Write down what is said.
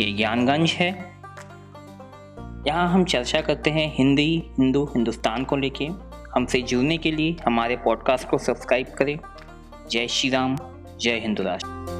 ये ज्ञानगंज है। यहाँ हम चर्चा करते हैं हिंदी, हिंदू, हिंदुस्तान को लेके। हमसे जुड़ने के लिए हमारे पॉडकास्ट को सब्सक्राइब करें। जय श्री राम, जय हिंदू राष्ट्र।